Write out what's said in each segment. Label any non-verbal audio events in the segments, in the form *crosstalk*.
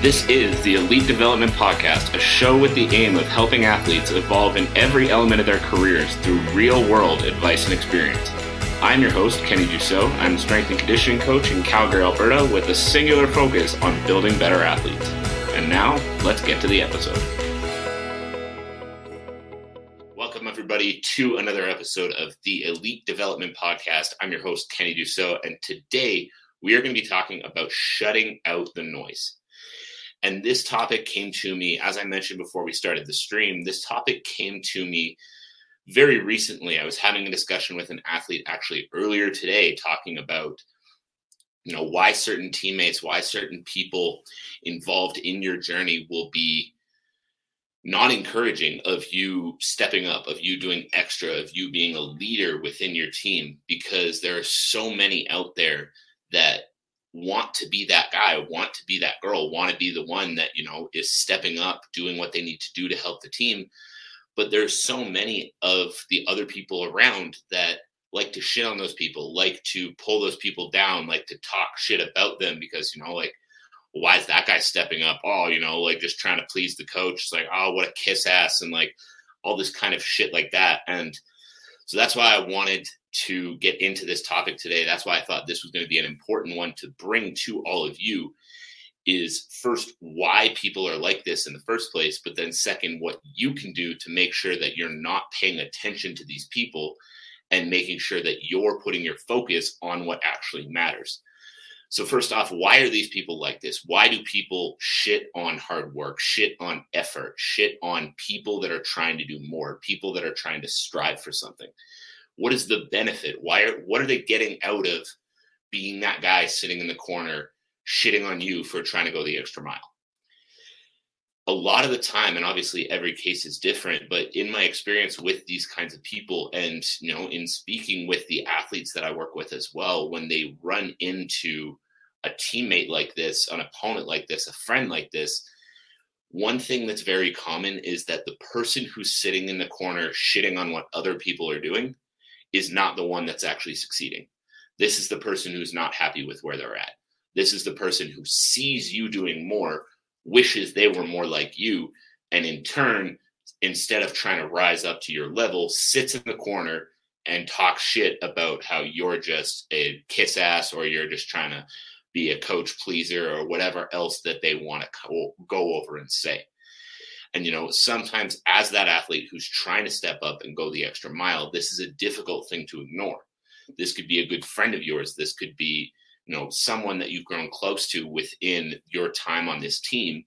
This is the Elite Development Podcast, a show with the aim of helping athletes evolve in every element of their careers through real world advice and experience. I'm your host, Kenny Dussault. I'm a strength and conditioning coach in Calgary, Alberta, with a singular focus on building better athletes. And now, let's get to the episode. Welcome, everybody, to another episode of the Elite Development Podcast. I'm your host, Kenny Dussault, and today we are going to be talking about shutting out the noise. And this topic came to me, as I mentioned before we started the stream, this topic came to me very recently. I was having a discussion with an athlete actually earlier today talking about you know why certain teammates why certain people involved in your journey will be not encouraging of you stepping up of you doing extra of you being a leader within your team because there are so many out there that want to be that guy, want to be that girl, want to be the one that, you know, is stepping up, doing what they need to do to help the team. But there's so many of the other people around that like to shit on those people, like to pull those people down, like to talk shit about them because, you know, like, why is that guy stepping up? Oh, you know, like just trying to please the coach. It's like, oh, what a kiss ass, and like all this kind of shit like that. And so that's why I wanted to get into this topic today. That's why I thought this was going to be an important one to bring to all of you is first why people are like this in the first place, but then second, what you can do to make sure that you're not paying attention to these people and making sure that you're putting your focus on what actually matters. So, first off, why are these people like this? Why do people shit on hard work, shit on effort, shit on people that are trying to do more, people that are trying to strive for something? What is the benefit? Why are what are they getting out of being that guy sitting in the corner shitting on you for trying to go the extra mile? A lot of the time, and obviously every case is different, but in my experience with these kinds of people, and you know, in speaking with the athletes that I work with as well, when they run into a teammate like this, an opponent like this, a friend like this, one thing that's very common is that the person who's sitting in the corner shitting on what other people are doing is not the one that's actually succeeding. This is the person who's not happy with where they're at. This is the person who sees you doing more, wishes they were more like you, and in turn, instead of trying to rise up to your level, sits in the corner and talks shit about how you're just a kiss ass or you're just trying to be a coach pleaser or whatever else that they want to go over and say. And, you know, sometimes as that athlete who's trying to step up and go the extra mile, this is a difficult thing to ignore. This could be a good friend of yours. This could be, you know, someone that you've grown close to within your time on this team.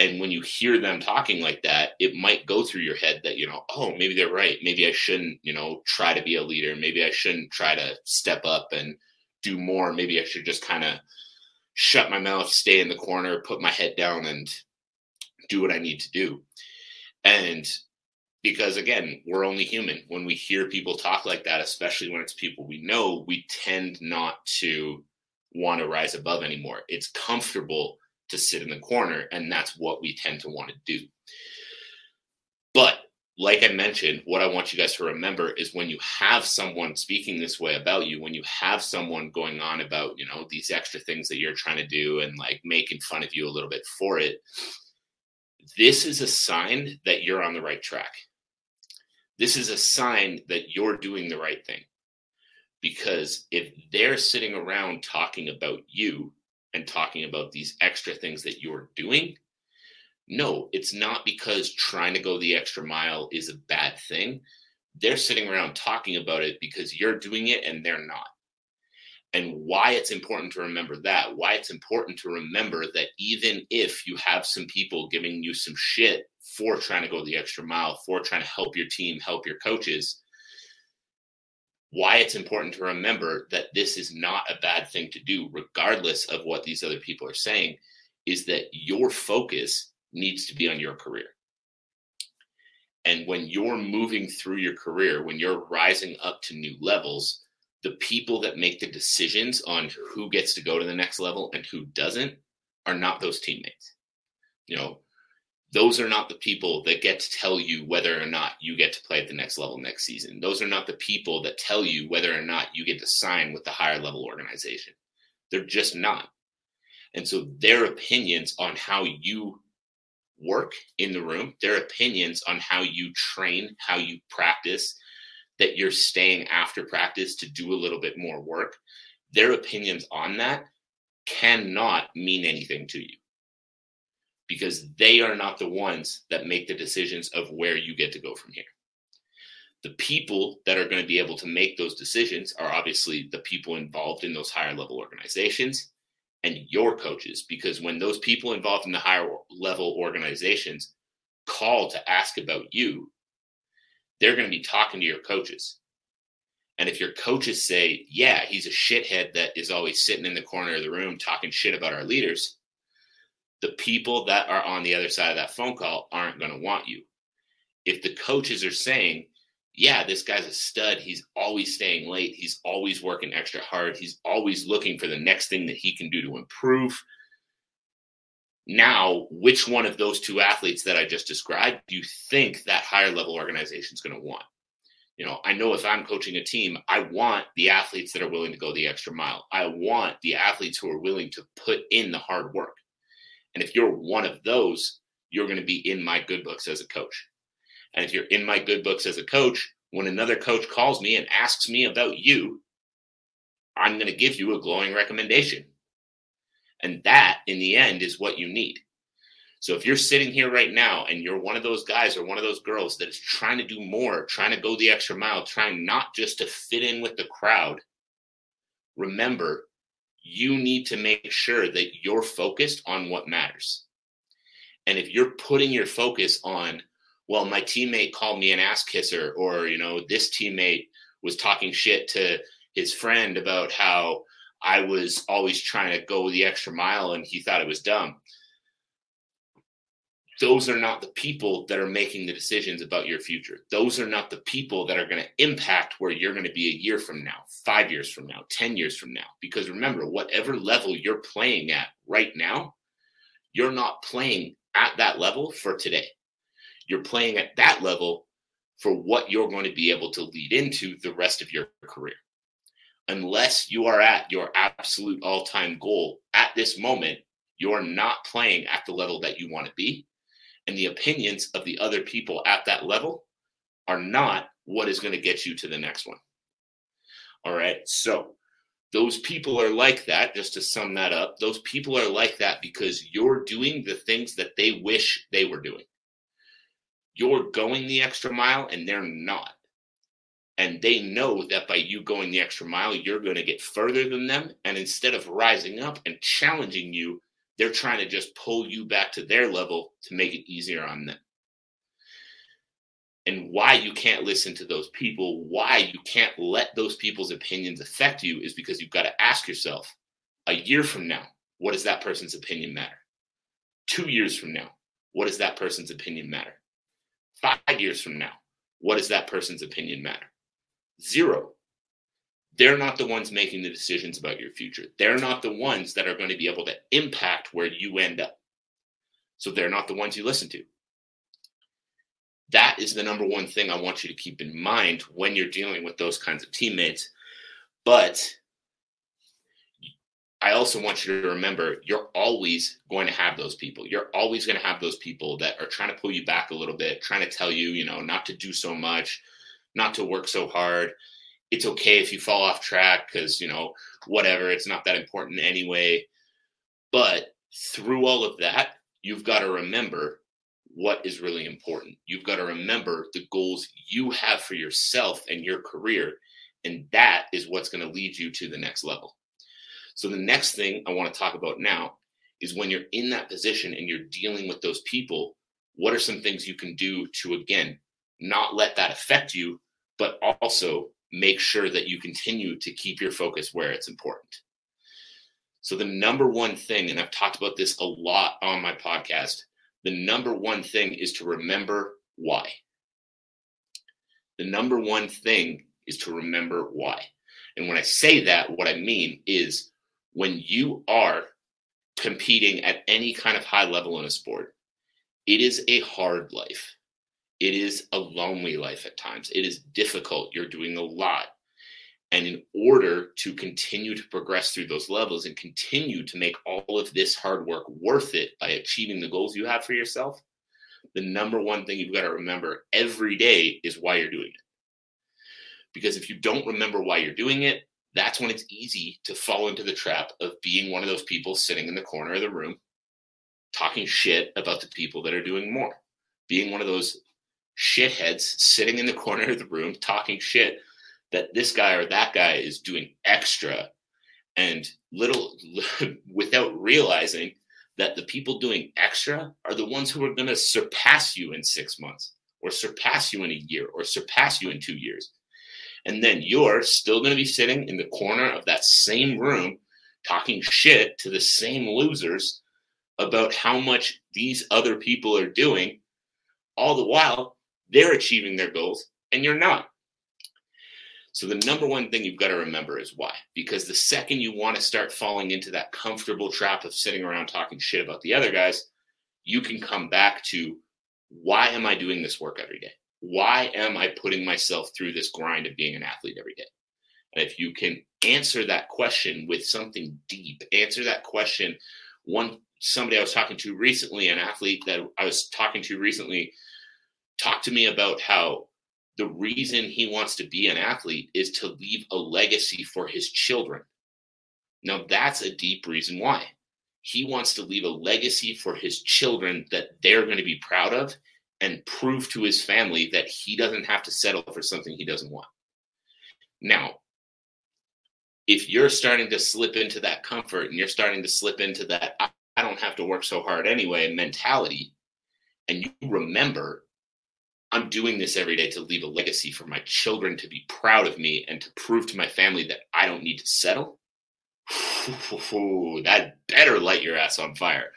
And when you hear them talking like that, it might go through your head that, you know, oh, maybe they're right. Maybe I shouldn't, you know, try to be a leader. Maybe I shouldn't try to step up and do more. Maybe I should just kind of shut my mouth, stay in the corner, put my head down, and do what I need to do. And because again, we're only human. When we hear people talk like that, especially when it's people we know, we tend not to want to rise above anymore. It's comfortable to sit in the corner, and that's what we tend to want to do. But like I mentioned, what I want you guys to remember is when you have someone speaking this way about you, when you have someone going on about, you know, these extra things that you're trying to do and like making fun of you a little bit for it, this is a sign that you're on the right track. This is a sign that you're doing the right thing. Because if they're sitting around talking about you and talking about these extra things that you're doing, no, it's not because trying to go the extra mile is a bad thing. They're sitting around talking about it because you're doing it and they're not and why it's important to remember that, why it's important to remember that even if you have some people giving you some shit for trying to go the extra mile, for trying to help your team, help your coaches, why it's important to remember that this is not a bad thing to do, regardless of what these other people are saying, is that your focus needs to be on your career. And when you're moving through your career, when you're rising up to new levels, the people that make the decisions on who gets to go to the next level and who doesn't are not those teammates. You know, those are not the people that get to tell you whether or not you get to play at the next level next season. Those are not the people that tell you whether or not you get to sign with the higher level organization. They're just not. And so their opinions on how you work in the room, their opinions on how you train, how you practice, that you're staying after practice to do a little bit more work, their opinions on that cannot mean anything to you because they are not the ones that make the decisions of where you get to go from here. The people that are going to be able to make those decisions are obviously the people involved in those higher level organizations and your coaches because when those people involved in the higher level organizations call to ask about you they're going to be talking to your coaches and if your coaches say yeah he's a shithead that is always sitting in the corner of the room talking shit about our leaders the people that are on the other side of that phone call aren't going to want you if the coaches are saying yeah, this guy's a stud. He's always staying late. He's always working extra hard. He's always looking for the next thing that he can do to improve. Now, which one of those two athletes that I just described do you think that higher level organization is going to want? You know, I know if I'm coaching a team, I want the athletes that are willing to go the extra mile. I want the athletes who are willing to put in the hard work. And if you're one of those, you're going to be in my good books as a coach. And if you're in my good books as a coach, when another coach calls me and asks me about you, I'm going to give you a glowing recommendation. And that, in the end, is what you need. So if you're sitting here right now and you're one of those guys or one of those girls that is trying to do more, trying to go the extra mile, trying not just to fit in with the crowd, remember, you need to make sure that you're focused on what matters. And if you're putting your focus on well, my teammate called me an ass kisser, or, you know, this teammate was talking shit to his friend about how I was always trying to go the extra mile and he thought it was dumb. Those are not the people that are making the decisions about your future. Those are not the people that are going to impact where you're going to be a year from now, five years from now, 10 years from now. Because remember, whatever level you're playing at right now, you're not playing at that level for today you're playing at that level for what you're going to be able to lead into the rest of your career. Unless you are at your absolute all time goal at this moment, you're not playing at the level that you want to be. And the opinions of the other people at that level are not what is going to get you to the next one. All right. So those people are like that, just to sum that up. Those people are like that because you're doing the things that they wish they were doing you're going the extra mile and they're not. And they know that by you going the extra mile, you're going to get further than them. And instead of rising up and challenging you, they're trying to just pull you back to their level to make it easier on them. And why you can't listen to those people, why you can't let those people's opinions affect you is because you've got to ask yourself a year from now, what does that person's opinion matter? Two years from now, what does that person's opinion matter? Five years from now, what does that person's opinion matter? Zero. They're not the ones making the decisions about your future. They're not the ones that are going to be able to impact where you end up. So they're not the ones you listen to. That is the number one thing I want you to keep in mind when you're dealing with those kinds of teammates. But I also want you to remember you're always going to have those people. You're always going to have those people that are trying to pull you back a little bit, trying to tell you, you know, not to do so much, not to work so hard. It's okay if you fall off track because, you know, whatever, it's not that important anyway. But through all of that, you've got to remember what is really important. You've got to remember the goals you have for yourself and your career. And that is what's going to lead you to the next level. So the next thing I want to talk about now is when you're in that position and you're dealing with those people, what are some things you can do to again not let that affect you, but also make sure that you continue to keep your focus where it's important. So the number one thing, and I've talked about this a lot on my podcast, the number one thing is to remember why. The number one thing is to remember why. And when I say that, what I mean is when you are competing at any kind of high level in a sport, it is a hard life. It is a lonely life at times. It is difficult. You're doing a lot. And in order to continue to progress through those levels and continue to make all of this hard work worth it by achieving the goals you have for yourself, the number one thing you've got to remember every day is why you're doing it. Because if you don't remember why you're doing it, that's when it's easy to fall into the trap of being one of those people sitting in the corner of the room talking shit about the people that are doing more. Being one of those shitheads sitting in the corner of the room talking shit that this guy or that guy is doing extra and little *laughs* without realizing that the people doing extra are the ones who are going to surpass you in six months or surpass you in a year or surpass you in two years. And then you're still going to be sitting in the corner of that same room talking shit to the same losers about how much these other people are doing, all the while they're achieving their goals and you're not. So, the number one thing you've got to remember is why. Because the second you want to start falling into that comfortable trap of sitting around talking shit about the other guys, you can come back to why am I doing this work every day? Why am I putting myself through this grind of being an athlete every day? And if you can answer that question with something deep, answer that question. One somebody I was talking to recently, an athlete that I was talking to recently, talked to me about how the reason he wants to be an athlete is to leave a legacy for his children. Now, that's a deep reason why. He wants to leave a legacy for his children that they're going to be proud of and prove to his family that he doesn't have to settle for something he doesn't want. Now, if you're starting to slip into that comfort and you're starting to slip into that, I don't have to work so hard anyway mentality, and you remember, I'm doing this every day to leave a legacy for my children to be proud of me and to prove to my family that I don't need to settle. that better light your ass on fire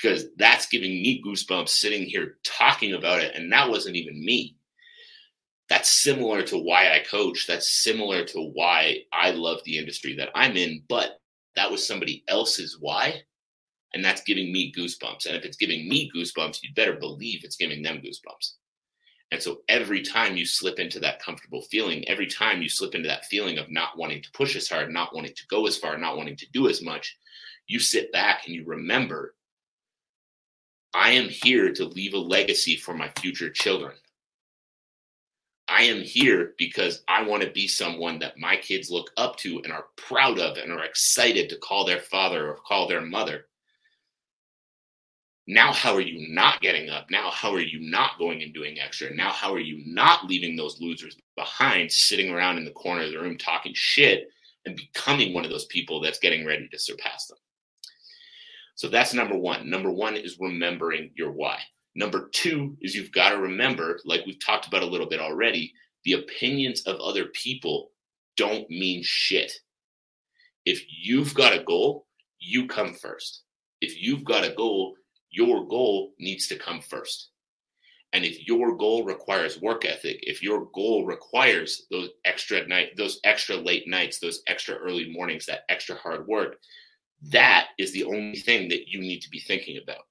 because that's giving me goosebumps sitting here talking about it. And that wasn't even me. That's similar to why I coach. That's similar to why I love the industry that I'm in. But that was somebody else's why. And that's giving me goosebumps. And if it's giving me goosebumps, you'd better believe it's giving them goosebumps. And so every time you slip into that comfortable feeling, every time you slip into that feeling of not wanting to push as hard, not wanting to go as far, not wanting to do as much, you sit back and you remember I am here to leave a legacy for my future children. I am here because I want to be someone that my kids look up to and are proud of and are excited to call their father or call their mother. Now, how are you not getting up? Now, how are you not going and doing extra? Now, how are you not leaving those losers behind, sitting around in the corner of the room talking shit and becoming one of those people that's getting ready to surpass them? So that's number one. Number one is remembering your why. Number two is you've got to remember, like we've talked about a little bit already, the opinions of other people don't mean shit. If you've got a goal, you come first. If you've got a goal, your goal needs to come first. And if your goal requires work ethic, if your goal requires those extra night, those extra late nights, those extra early mornings, that extra hard work, that is the only thing that you need to be thinking about.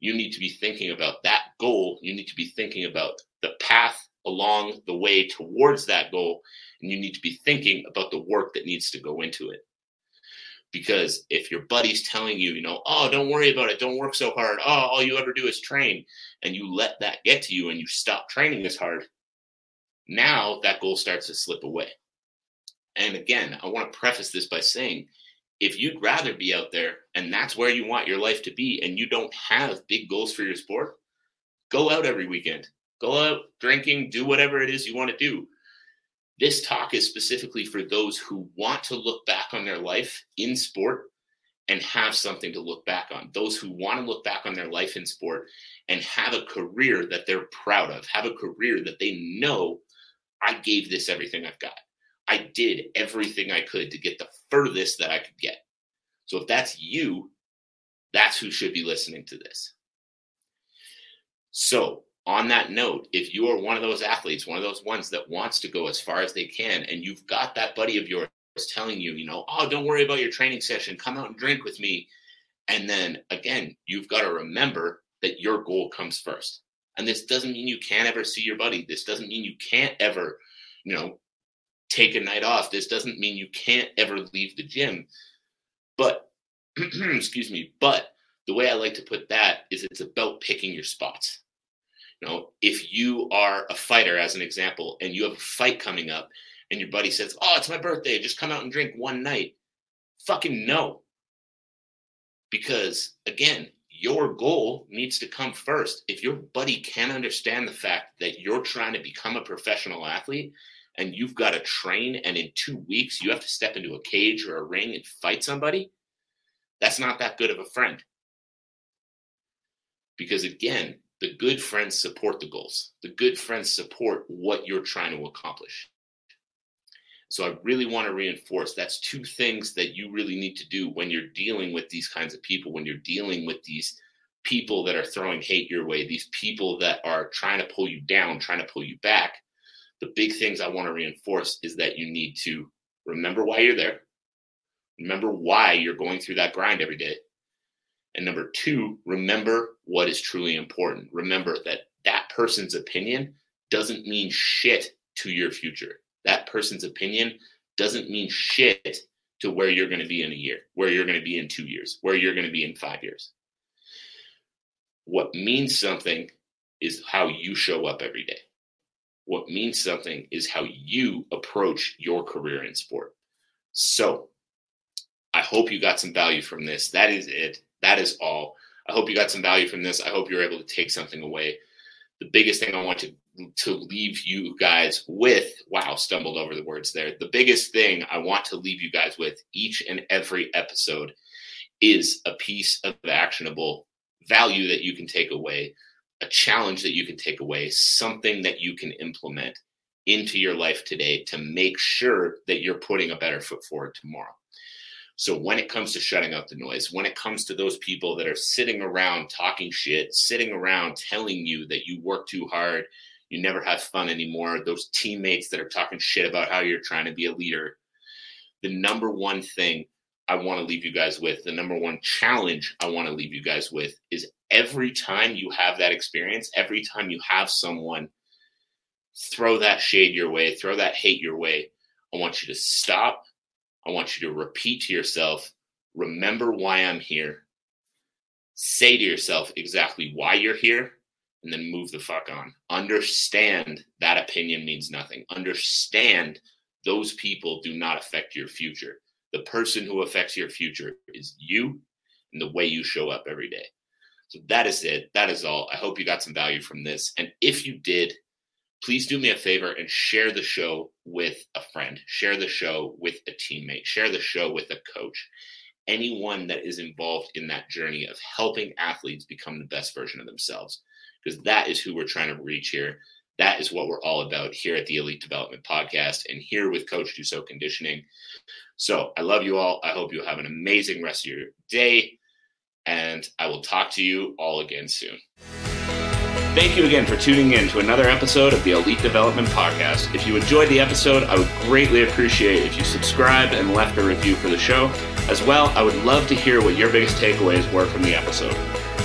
You need to be thinking about that goal. You need to be thinking about the path along the way towards that goal. And you need to be thinking about the work that needs to go into it. Because if your buddy's telling you, you know, oh, don't worry about it, don't work so hard, oh, all you ever do is train, and you let that get to you and you stop training as hard, now that goal starts to slip away. And again, I want to preface this by saying if you'd rather be out there and that's where you want your life to be and you don't have big goals for your sport, go out every weekend. Go out drinking, do whatever it is you want to do. This talk is specifically for those who want to look back on their life in sport and have something to look back on. Those who want to look back on their life in sport and have a career that they're proud of, have a career that they know I gave this everything I've got. I did everything I could to get the furthest that I could get. So if that's you, that's who should be listening to this. So, on that note, if you are one of those athletes, one of those ones that wants to go as far as they can, and you've got that buddy of yours telling you, you know, oh, don't worry about your training session, come out and drink with me. And then again, you've got to remember that your goal comes first. And this doesn't mean you can't ever see your buddy. This doesn't mean you can't ever, you know, take a night off. This doesn't mean you can't ever leave the gym. But, *clears throat* excuse me, but the way I like to put that is it's about picking your spots. You know, if you are a fighter, as an example, and you have a fight coming up, and your buddy says, Oh, it's my birthday, just come out and drink one night. Fucking no. Because again, your goal needs to come first. If your buddy can't understand the fact that you're trying to become a professional athlete and you've got to train, and in two weeks you have to step into a cage or a ring and fight somebody, that's not that good of a friend. Because again, the good friends support the goals, the good friends support what you're trying to accomplish. So I really want to reinforce that's two things that you really need to do when you're dealing with these kinds of people, when you're dealing with these people that are throwing hate your way, these people that are trying to pull you down, trying to pull you back. The big things I want to reinforce is that you need to remember why you're there. Remember why you're going through that grind every day. And number two, remember what is truly important. Remember that that person's opinion doesn't mean shit to your future that person's opinion doesn't mean shit to where you're going to be in a year, where you're going to be in two years, where you're going to be in five years. What means something is how you show up every day. What means something is how you approach your career in sport. So, I hope you got some value from this. That is it. That is all. I hope you got some value from this. I hope you're able to take something away. The biggest thing I want to to leave you guys with wow stumbled over the words there the biggest thing i want to leave you guys with each and every episode is a piece of actionable value that you can take away a challenge that you can take away something that you can implement into your life today to make sure that you're putting a better foot forward tomorrow so when it comes to shutting out the noise, when it comes to those people that are sitting around talking shit, sitting around telling you that you work too hard, you never have fun anymore. Those teammates that are talking shit about how you're trying to be a leader. The number one thing I want to leave you guys with, the number one challenge I want to leave you guys with is every time you have that experience, every time you have someone throw that shade your way, throw that hate your way, I want you to stop. I want you to repeat to yourself, remember why I'm here. Say to yourself exactly why you're here and then move the fuck on. Understand that opinion means nothing. Understand those people do not affect your future. The person who affects your future is you and the way you show up every day. So that is it. That is all. I hope you got some value from this. And if you did, please do me a favor and share the show with a friend, share the show with a teammate, share the show with a coach, anyone that is involved in that journey of helping athletes become the best version of themselves because that is who we're trying to reach here. That is what we're all about here at the Elite Development Podcast and here with Coach Dussault Conditioning. So I love you all. I hope you have an amazing rest of your day, and I will talk to you all again soon. Thank you again for tuning in to another episode of the Elite Development Podcast. If you enjoyed the episode, I would greatly appreciate if you subscribed and left a review for the show. As well, I would love to hear what your biggest takeaways were from the episode.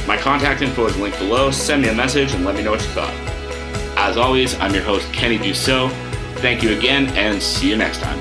My contact info is linked below. Send me a message and let me know what you thought. As always, I'm your host, Kenny Dussault. Thank you again, and see you next time.